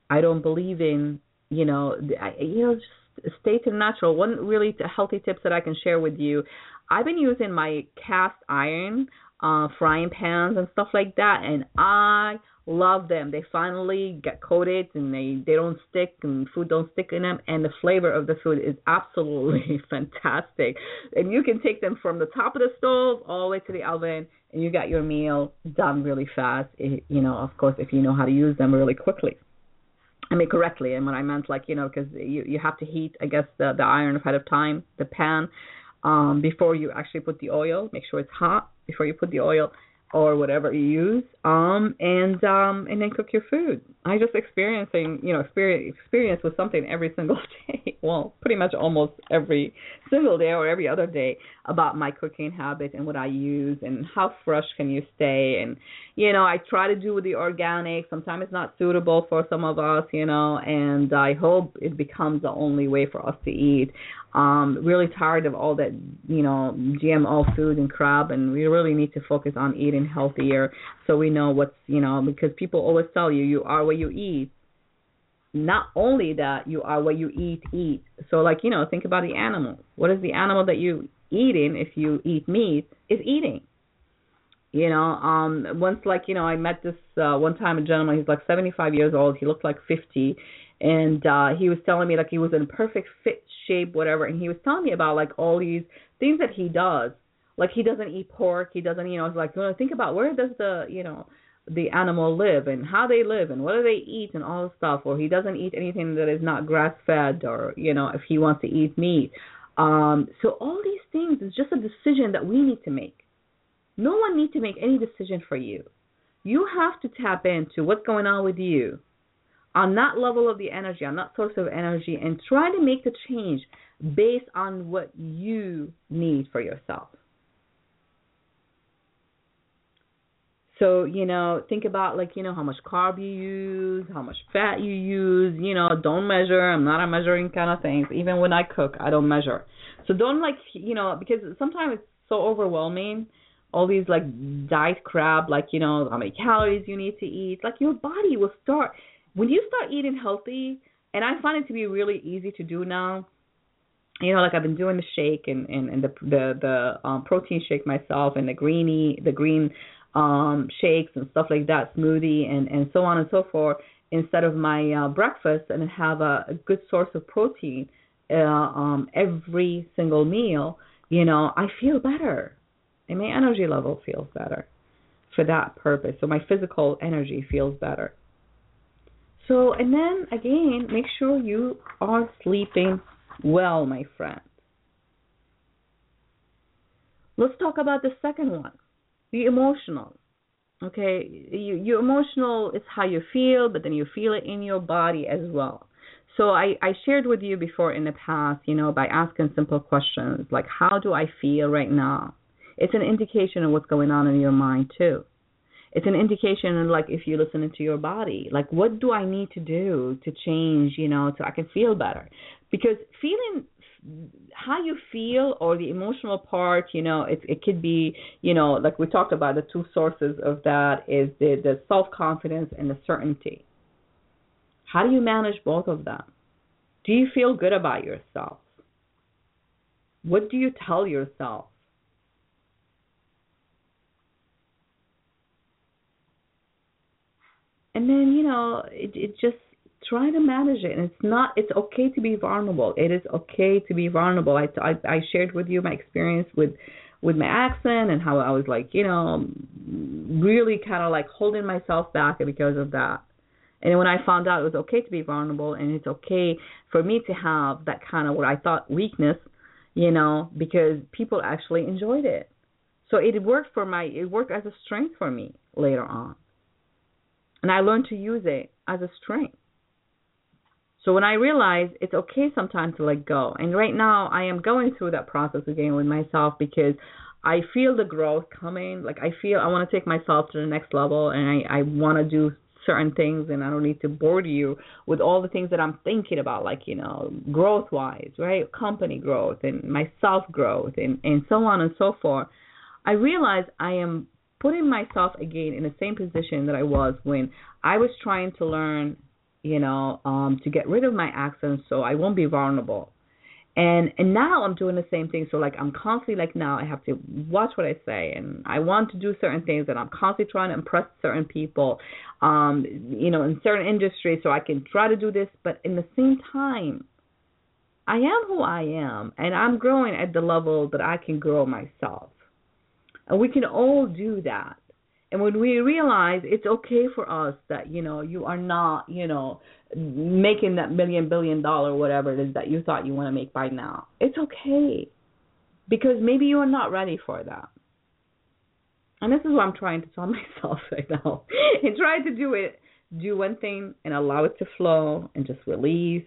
B: I don't believe in you know you know just stay to natural. One really healthy tips that I can share with you. I've been using my cast iron uh, frying pans and stuff like that, and I love them. They finally get coated and they they don't stick and food don't stick in them, and the flavor of the food is absolutely fantastic. And you can take them from the top of the stove all the way to the oven, and you got your meal done really fast. It, you know, of course, if you know how to use them really quickly. I mean correctly, and what I meant like you know because you you have to heat I guess the the iron ahead of time the pan um before you actually put the oil. Make sure it's hot before you put the oil or whatever you use um and um and then cook your food. I just experiencing you know experience experience with something every single day. Well pretty much almost every single day or every other day about my cooking habit and what i use and how fresh can you stay. And you know i try to do with the organic. Sometimes it's not suitable for some of us you know and i hope it becomes the only way for us to eat um really tired of all that you know gmo food and crap and we really need to focus on eating healthier so we know what's you know because people always tell you you are what you eat. Not only that you are what you eat eat. So like you know think about the animal. What is the animal that you eating if you eat meat? Is eating. You know, um once like, you know, I met this uh one time a gentleman, he's like 75 years old, he looked like 50 and uh he was telling me like he was in perfect fit shape whatever. And he was telling me about like all these things that he does. Like he doesn't eat pork. He doesn't you know it's like know think about where does the you know the animal live and how they live and what do they eat and all this stuff. Or he doesn't eat anything that is not grass fed or you know if he wants to eat meat. Um so all these things is just a decision that we need to make. No one needs to make any decision for you. You have to tap into what's going on with you on that level of the energy, on that source of energy, and try to make the change based on what you need for yourself. So, you know, think about like, you know, how much carb you use, how much fat you use, you know, don't measure. I'm not a measuring kind of thing. Even when I cook, I don't measure. So don't like, you know, because sometimes it's so overwhelming all these like diet crap like you know how many calories you need to eat like your body will start when you start eating healthy, and I find it to be really easy to do now. You know, like I've been doing the shake and and, and the the the um, protein shake myself, and the greeny the green um shakes and stuff like that, smoothie and and so on and so forth. Instead of my uh, breakfast, and have a, a good source of protein uh, um every single meal. You know, I feel better, and my energy level feels better for that purpose. So my physical energy feels better. So, and then again, make sure you are sleeping well, my friend. Let's talk about the second one, the emotional. Okay, you, your emotional is how you feel, but then you feel it in your body as well. So I, I shared with you before in the past, you know, by asking simple questions like, how do I feel right now? It's an indication of what's going on in your mind too it's an indication like if you listen into your body. Like what do i need to do to change you know so i can feel better? Because feeling how you feel or the emotional part you know it it could be you know like we talked about the two sources of that is the the self confidence and the certainty. How do you manage both of them? Do you feel good about yourself? What do you tell yourself and then you know it it just try to manage it. And it's not it's okay to be vulnerable. It is okay to be vulnerable. I i, I shared with you my experience with with my accent and how i was like you know really kind of like holding myself back because of that. And when i found out it was okay to be vulnerable and it's okay for me to have that kind of what i thought weakness you know because people actually enjoyed it. So it worked for my it worked as a strength for me later on and I learned to use it as a strength. So when I realized it's okay sometimes to let go, and right now I am going through that process again with myself because I feel the growth coming. Like I feel I want to take myself to the next level, and I I want to do certain things, and I don't need to bore you with all the things that I'm thinking about, like you know, growth wise, right? Company growth and my self growth, and and so on and so forth. I realize I am putting myself again in the same position that I was when I was trying to learn, you know, um, to get rid of my accent so I won't be vulnerable. And and now I'm doing the same thing. So like I'm constantly like now I have to watch what I say and I want to do certain things and I'm constantly trying to impress certain people, um, you know, in certain industries so I can try to do this, but in the same time I am who I am and I'm growing at the level that I can grow myself. And we can all do that. And when we realize it's okay for us that, you know, you are not, you know, making that million, billion dollar, whatever it is that you thought you want to make by now, it's okay. Because maybe you are not ready for that. And this is what I'm trying to tell myself right now. and try to do it, do one thing and allow it to flow and just release,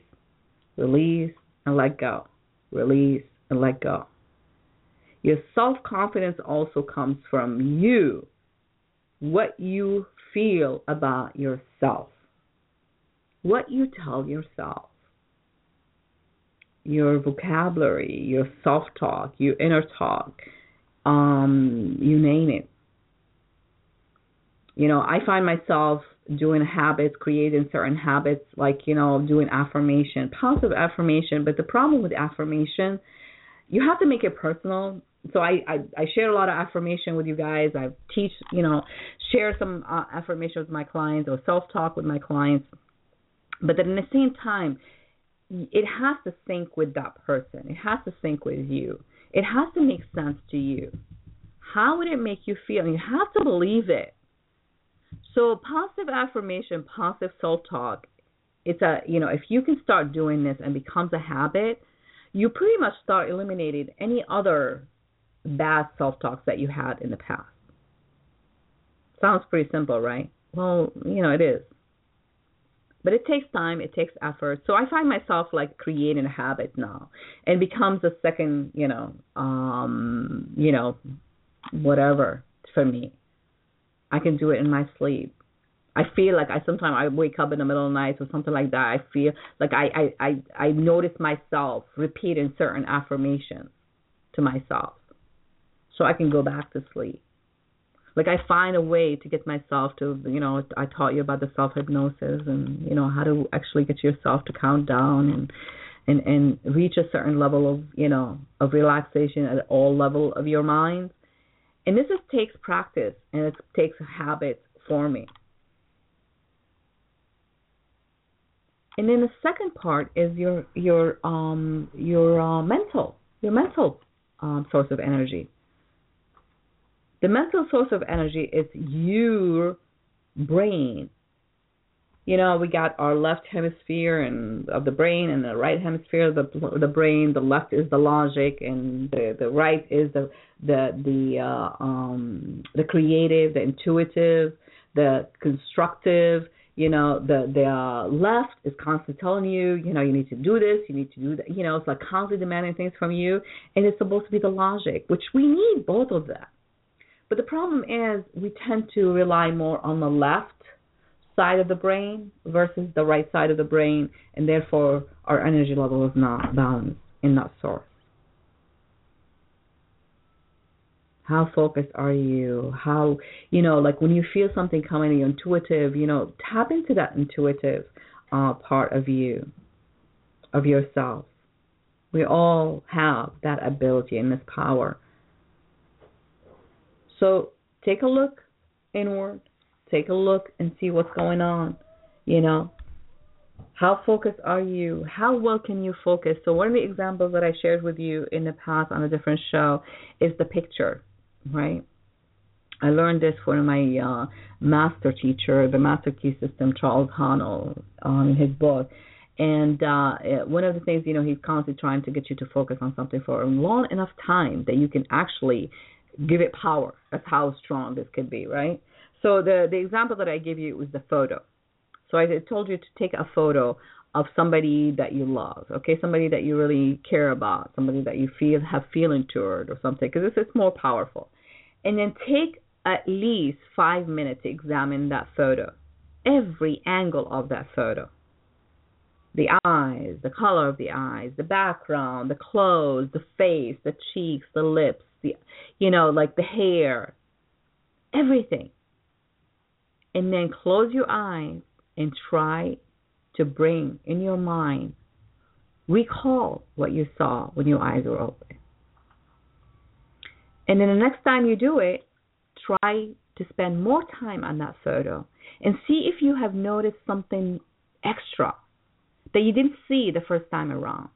B: release, and let go. Release and let go. Your self confidence also comes from you, what you feel about yourself, what you tell yourself, your vocabulary, your self talk, your inner talk, um, you name it. You know, I find myself doing habits, creating certain habits, like, you know, doing affirmation, positive affirmation. But the problem with affirmation, you have to make it personal so I, I I share a lot of affirmation with you guys. I teach, you know, share some uh, affirmation with my clients or self talk with my clients. But then at the same time, it has to sync with that person. It has to sync with you. It has to make sense to you. How would it make you feel? You have to believe it. So positive affirmation, positive self talk, it's a you know, if you can start doing this and becomes a habit, you pretty much start eliminating any other bad self talks that you had in the past. Sounds pretty simple, right? Well, you know, it is. But it takes time, it takes effort. So I find myself like creating a habit now and becomes a second, you know, um, you know, whatever for me. I can do it in my sleep. I feel like I sometimes I wake up in the middle of the night or something like that. I feel like I I I, I notice myself repeating certain affirmations to myself, so I can go back to sleep. Like I find a way to get myself to you know I taught you about the self hypnosis and you know how to actually get yourself to count down and and and reach a certain level of you know of relaxation at all level of your mind. And this just takes practice and it takes habit forming. And then the second part is your your um your uh, mental your mental um, source of energy. The mental source of energy is your brain. You know, we got our left hemisphere and of the brain and the right hemisphere of the the brain. The left is the logic and the the right is the the the uh, um the creative, the intuitive, the constructive you know the the uh, left is constantly telling you you know you need to do this you need to do that you know it's like constantly demanding things from you and it's supposed to be the logic which we need both of that but the problem is we tend to rely more on the left side of the brain versus the right side of the brain and therefore our energy level is not balanced in that source. How focused are you? How you know like when you feel something coming you're intuitive you know tap into that intuitive uh, part of you of yourself. We all have that ability and this power so take a look inward take a look and see what's going on you know how focused are you? How well can you focus? So, one of the examples that I shared with you in the past on a different show is the picture right? I learned this from my uh, master teacher, the Master Key System, Charles Haanel, um, in his book. And uh, one of the things, you know, he's constantly trying to get you to focus on something for a long enough time that you can actually give it power. That's how strong this could be, right? So the the example that I give you was the photo. So I told you to take a photo of somebody that you love, okay, somebody that you really care about, somebody that you feel have feeling toward or something, because this is more powerful and then take at least five minutes to examine that photo, every angle of that photo. The eyes, the color of the eyes, the background, the clothes, the face, the cheeks, the lips, you know, like the hair, everything. And then close your eyes and try to bring in your mind, recall what you saw when your eyes were open. And then the next time you do it, try to spend more time on that photo and see if you have noticed something extra that you didn't see the first time around.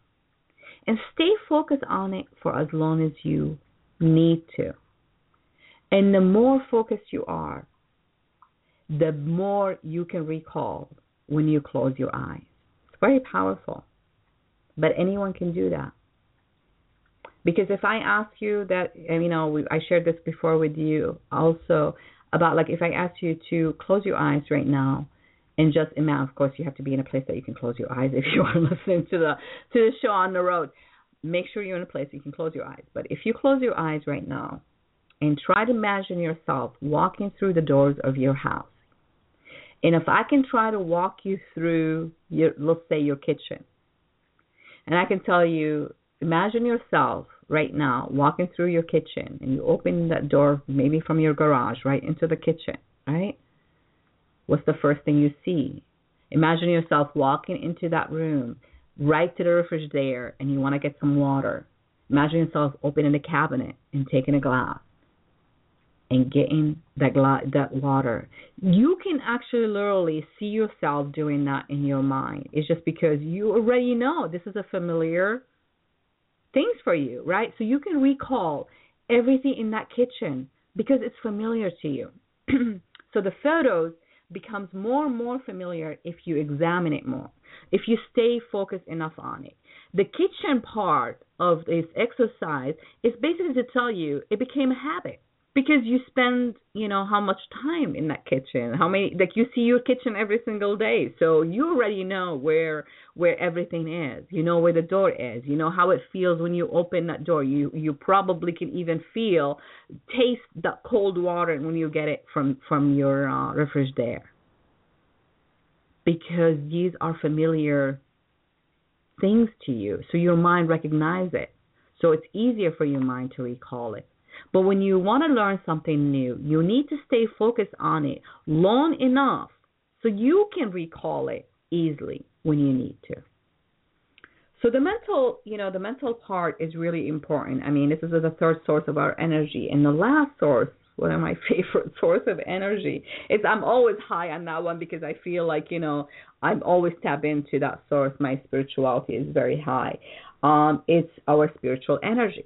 B: And stay focused on it for as long as you need to. And the more focused you are, the more you can recall when you close your eyes. It's very powerful. But anyone can do that. Because if I ask you that, you know, I shared this before with you also about like if I ask you to close your eyes right now and just imagine, of course, you have to be in a place that you can close your eyes if you are listening to the to the show on the road. Make sure you're in a place you can close your eyes. But if you close your eyes right now and try to imagine yourself walking through the doors of your house, and if I can try to walk you through your, let's say your kitchen, and I can tell you imagine yourself right now walking through your kitchen and you open that door maybe from your garage right into the kitchen, right? What's the first thing you see? Imagine yourself walking into that room right to the refrigerator and you want to get some water. Imagine yourself opening a cabinet and taking a glass and getting that gla- that water. You can actually literally see yourself doing that in your mind. It's just because you already know this is a familiar things for you, right? So you can recall everything in that kitchen because it's familiar to you. so the photos becomes more and more familiar if you examine it more, if you stay focused enough on it. The kitchen part of this exercise is basically to tell you it became a habit because you spend you know how much time in that kitchen? How many like you see your kitchen every single day. So you already know where where everything is. You know where the door is. You know how it feels when you open that door. You you probably can even feel taste that cold water when you get it from from your uh, refrigerator. Because these are familiar things to you. So your mind recognizes it. So it's easier for your mind to recall it but when you want to learn something new, you need to stay focused on it long enough so you can recall it easily when you need to. So the mental, you know, the mental part is really important. I mean, this is the third source of our energy, and the last source, one of my favorite source of energy, is I'm always high on that one because I feel like you know I'm always tap into that source. My spirituality is very high. Um, it's our spiritual energy.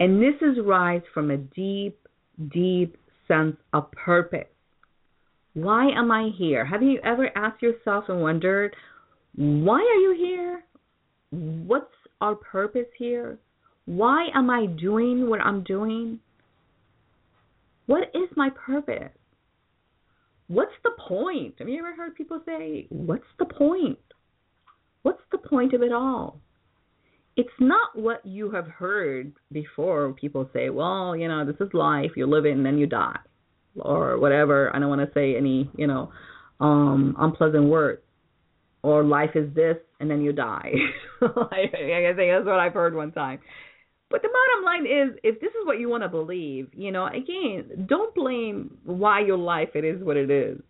B: And this is rise from a deep, deep sense of purpose. Why am I here? Have you ever asked yourself and wondered, why are you here? What's our purpose here? Why am I doing what I'm doing? What is my purpose? What's the point? Have you ever heard people say, What's the point? What's the point of it all? It's not what you have heard before. People say, well, you know, this is life. You live it and then you die, or whatever. I don't want to say any, you know, um, unpleasant words. Or life is this and then you die. I, I think that's what I've heard one time. But the bottom line is, if this is what you want to believe, you know, again, don't blame why your life it is what it is.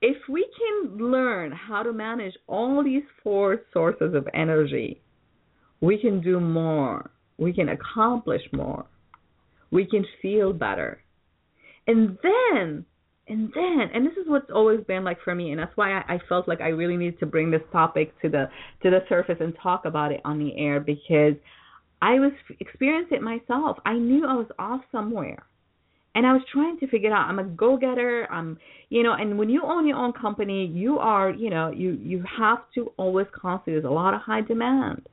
B: If we can learn how to manage all these four sources of energy, we can do more. We can accomplish more. We can feel better. And then, and then, and this is what's always been like for me, and that's why I, I felt like I really needed to bring this topic to the to the surface and talk about it on the air because I was experiencing it myself. I knew I was off somewhere and I was trying to figure out I'm a go getter I'm you know and when you own your own company you are you know you you have to always constantly there's a lot of high demand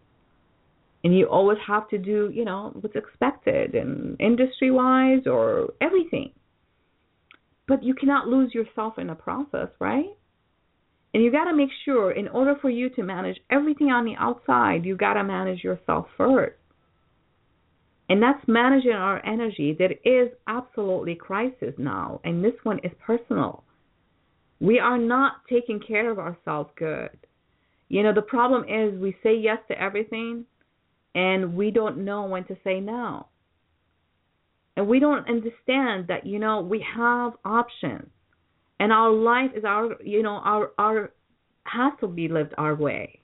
B: and you always have to do you know what's expected and industry wise or everything. But you cannot lose yourself in the process right? And you got to make sure in order for you to manage everything on the outside you got to manage yourself first. And that's managing our energy. That is absolutely crisis now and this one is personal. We are not taking care of ourselves good. You know the problem is we say yes to everything and we don't know when to say no. And we don't understand that you know we have options, and our life is our you know our our has to be lived our way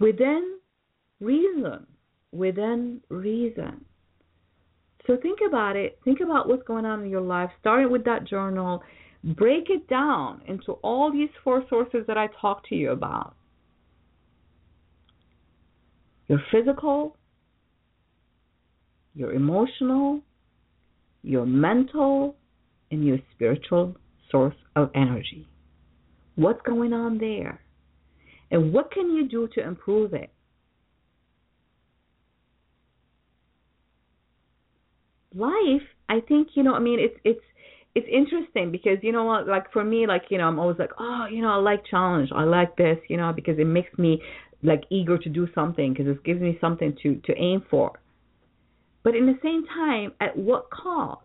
B: within reason, within reason. So think about it. Think about what's going on in your life. Starting with that journal, break it down into all these four sources that I talked to you about your physical, your emotional, your mental, and your spiritual source of energy. What's going on there? And what can you do to improve it? Life, I think, you know, I mean, it's it's it's interesting because you know what like for me like you know i'm always like oh you know i like challenge i like this you know because it makes me like eager to do something because it gives me something to to aim for. But in the same time, at what cost?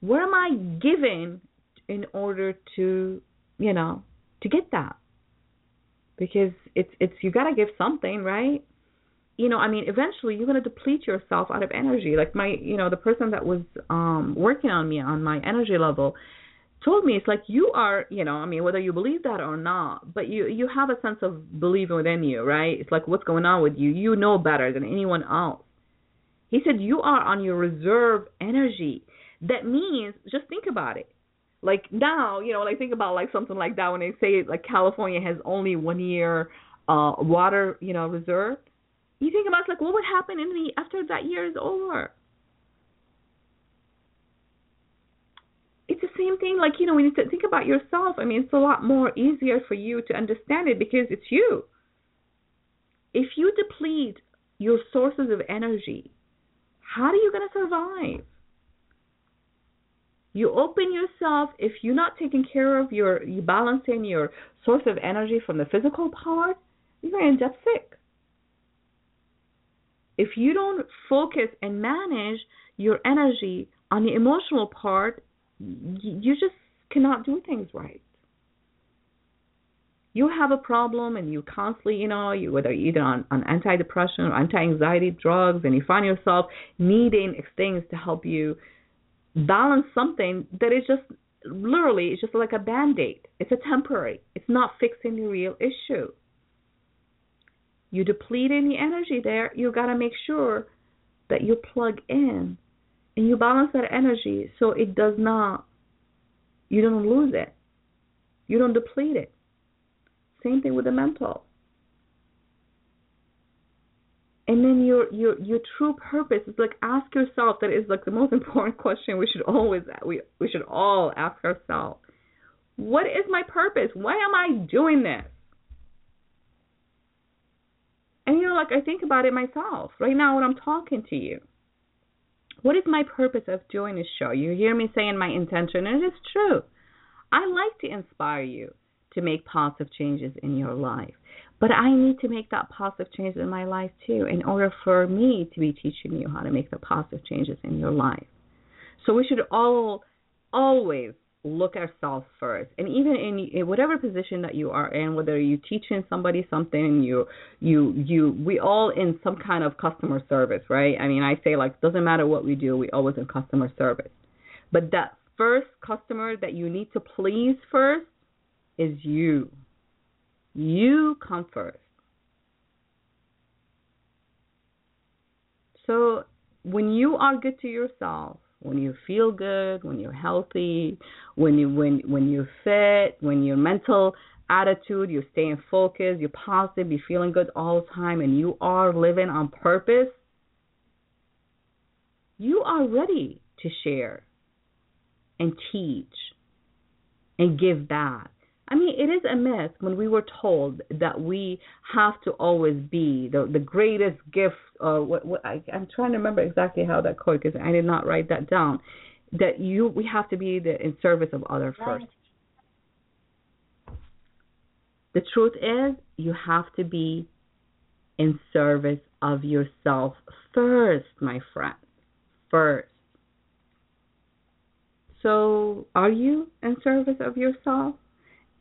B: What am I giving in order to, you know, to get that? Because it's it's you got to give something, right? You know, I mean, eventually you're to deplete yourself out of energy. Like my, you know, the person that was um working on me on my energy level told me it's like you are, you know, I mean, whether you believe that or not, but you you have a sense of believing within you, right? It's like what's going on with you. You know better than anyone else. He said you are on your reserve energy. That means just think about it. Like now, you know, like think about like something like that when they say like California has only one year uh water, you know, reserve. You think about like what would happen in the after that year is over it's the same thing like you know when you think about yourself i mean it's a lot more easier for you to understand it because it's you. If you deplete your sources of energy how are you going to survive? You open yourself if you're not taking care of your you balancing your source of energy from the physical part you're going to end up sick. If you don't focus and manage your energy on the emotional part you just cannot do things right. You have a problem and you constantly, you know, you whether either on, on antidepressant or anti-anxiety drugs, and you find yourself needing things to help you balance something that is just literally it's just like a band-aid. It's a temporary. It's not fixing the real issue. You deplete any energy there, you got to make sure that you plug in and you balance that energy so it does not you don't lose it. You don't deplete it. Same thing with the mental. And then your your your true purpose is like ask yourself that is like the most important question we should always we we should all ask ourselves. What is my purpose? Why am i doing this? And you know like i think about it myself. Right now when i'm talking to you what is my purpose of doing this show? You hear me saying my intention, and it is true. I like to inspire you to make positive changes in your life. But I need to make that positive change in my life too, in order for me to be teaching you how to make the positive changes in your life. So we should all always look at ourselves first. And even in, in whatever position that you are in whether you're teaching somebody something you you you we all in some kind of customer service right? I mean i say like doesn't matter what we do we always in customer service. But that first customer that you need to please first is you. You come first. So when you are good to yourself when you feel good, when you're healthy, when you when when you're fit, when your mental attitude, you're staying focused, you're positive, you're feeling good all the time, and you are living on purpose, you are ready to share and teach and give back. I mean, it is a myth when we were told that we have to always be the the greatest gift. Or what, what I, I'm trying to remember exactly how that quote because I did not write that down. That you we have to be the in service of other first. The truth is, you have to be in service of yourself first, my friend. First. So, are you in service of yourself?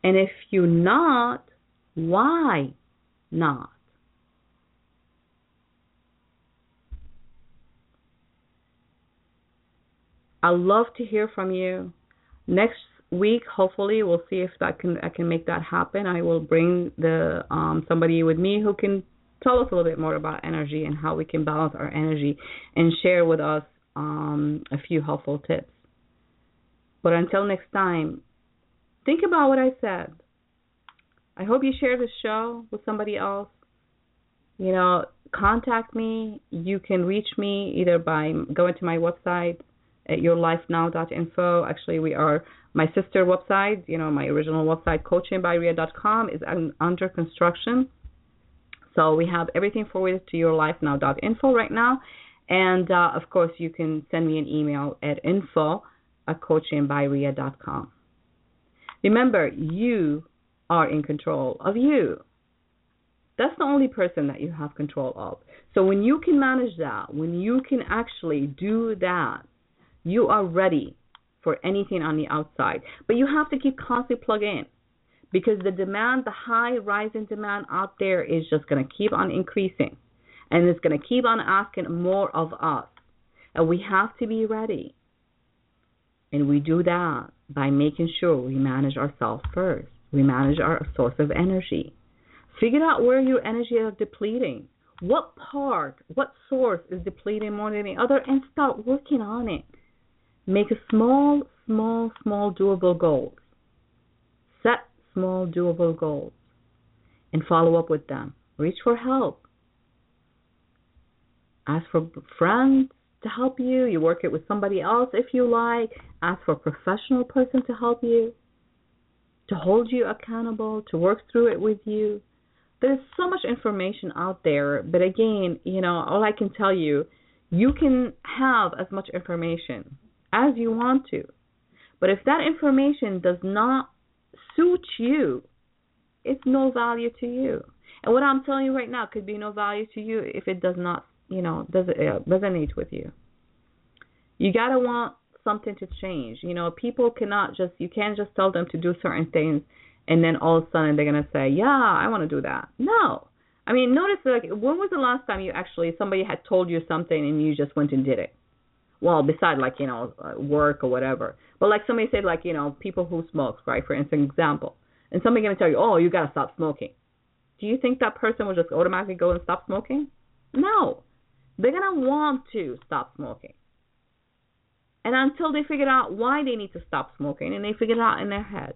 B: And if you're not, why not? I love to hear from you. Next week, hopefully, we'll see if that can I can make that happen. I will bring the um, somebody with me who can tell us a little bit more about energy and how we can balance our energy and share with us um, a few helpful tips. But until next time, Think about what I said. I hope you share this show with somebody else. You know, contact me. You can reach me either by going to my website at yourlifenow.info. Actually, we are my sister website. You know, my original website, coachingbyrea.com, is under construction. So we have everything forwarded to yourlifenow.info right now. And uh, of course, you can send me an email at info at coachingbyrea.com. Remember, you are in control of you. That's the only person that you have control of. So when you can manage that, when you can actually do that, you are ready for anything on the outside. But you have to keep constantly plugged in because the demand, the high rising demand out there is just going to keep on increasing and it's going to keep on asking more of us. And we have to be ready. And we do that by making sure we manage ourselves first. We manage our source of energy. Figure out where your energy is depleting. What part, what source is depleting more than the other, and start working on it. Make a small, small, small doable goals. Set small doable goals and follow up with them. Reach for help. Ask for friends to help you. You work it with somebody else if you like. Ask for a professional person to help you, to hold you accountable, to work through it with you. There's so much information out there, but again, you know, all I can tell you, you can have as much information as you want to. But if that information does not suit you, it's no value to you. And what I'm telling you right now could be no value to you if it does not, you know, does it uh, resonate with you. You gotta want something to change. You know, people cannot just you can't just tell them to do certain things and then all of a sudden they're gonna say, yeah, I want to do that. No. I mean, notice like when was the last time you actually somebody had told you something and you just went and did it? Well, beside like you know uh, work or whatever. But like somebody said, like you know people who smoke, right? For instance, example, and somebody gonna tell you, oh, you gotta stop smoking. Do you think that person will just automatically go and stop smoking? No, they're gonna want to stop smoking. And until they figure out why they need to stop smoking and they figure it out in their head,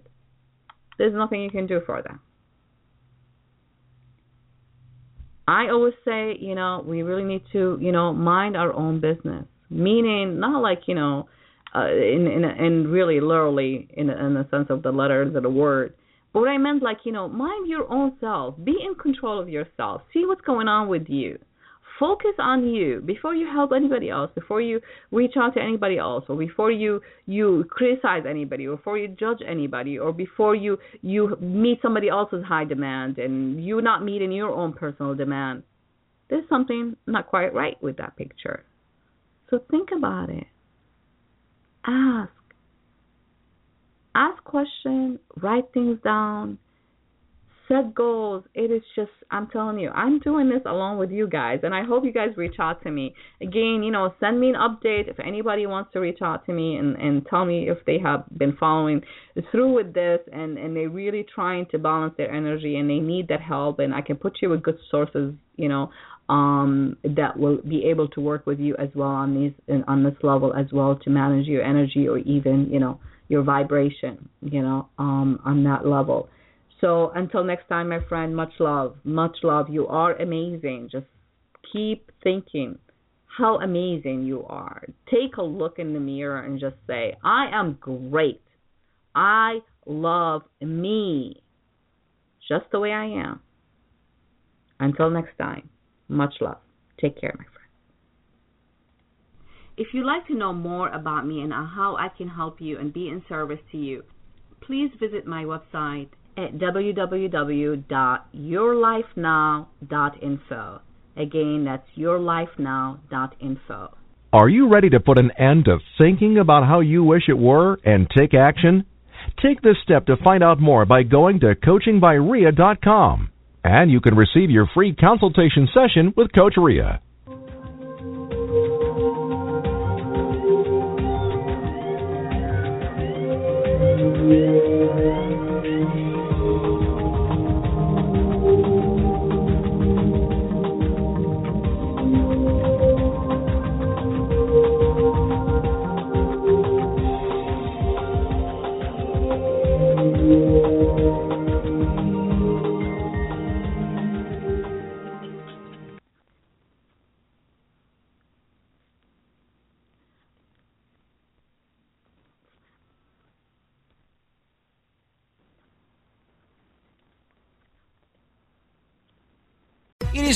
B: there's nothing you can do for them. I always say, you know, we really need to, you know, mind our own business. Meaning, not like, you know, uh, in in in really literally in in the sense of the letters of the word. But what I meant, like, you know, mind your own self. Be in control of yourself. See what's going on with you focus on you before you help anybody else before you reach out to anybody else or before you you criticize anybody or before you judge anybody or before you you meet somebody else's high demand and you not meeting your own personal demand. There's something not quite right with that picture. So think about it. Ask. Ask questions write things down set goals. It is just, I'm telling you, I'm doing this along with you guys, and I hope you guys reach out to me. Again, you know, send me an update if anybody wants to reach out to me and and tell me if they have been following through with this and and they're really trying to balance their energy and they need that help, and I can put you with good sources, you know, um, that will be able to work with you as well on these on this level as well to manage your energy or even you know your vibration, you know, um, on that level. So until next time, my friend, much love. Much love. You are amazing. Just keep thinking how amazing you are. Take a look in the mirror and just say, I am great. I love me just the way I am. Until next time, much love. Take care, my friend. If you'd like to know more about me and how I can help you and be in service to you, please visit my website at www.yourlifenow.info. Again, that's yourlifenow.info.
A: Are you ready to put an end to thinking about how you wish it were and take action? Take this step to find out more by going to coachingbyrea.com. And you can receive your free consultation session with Coach
C: Rea.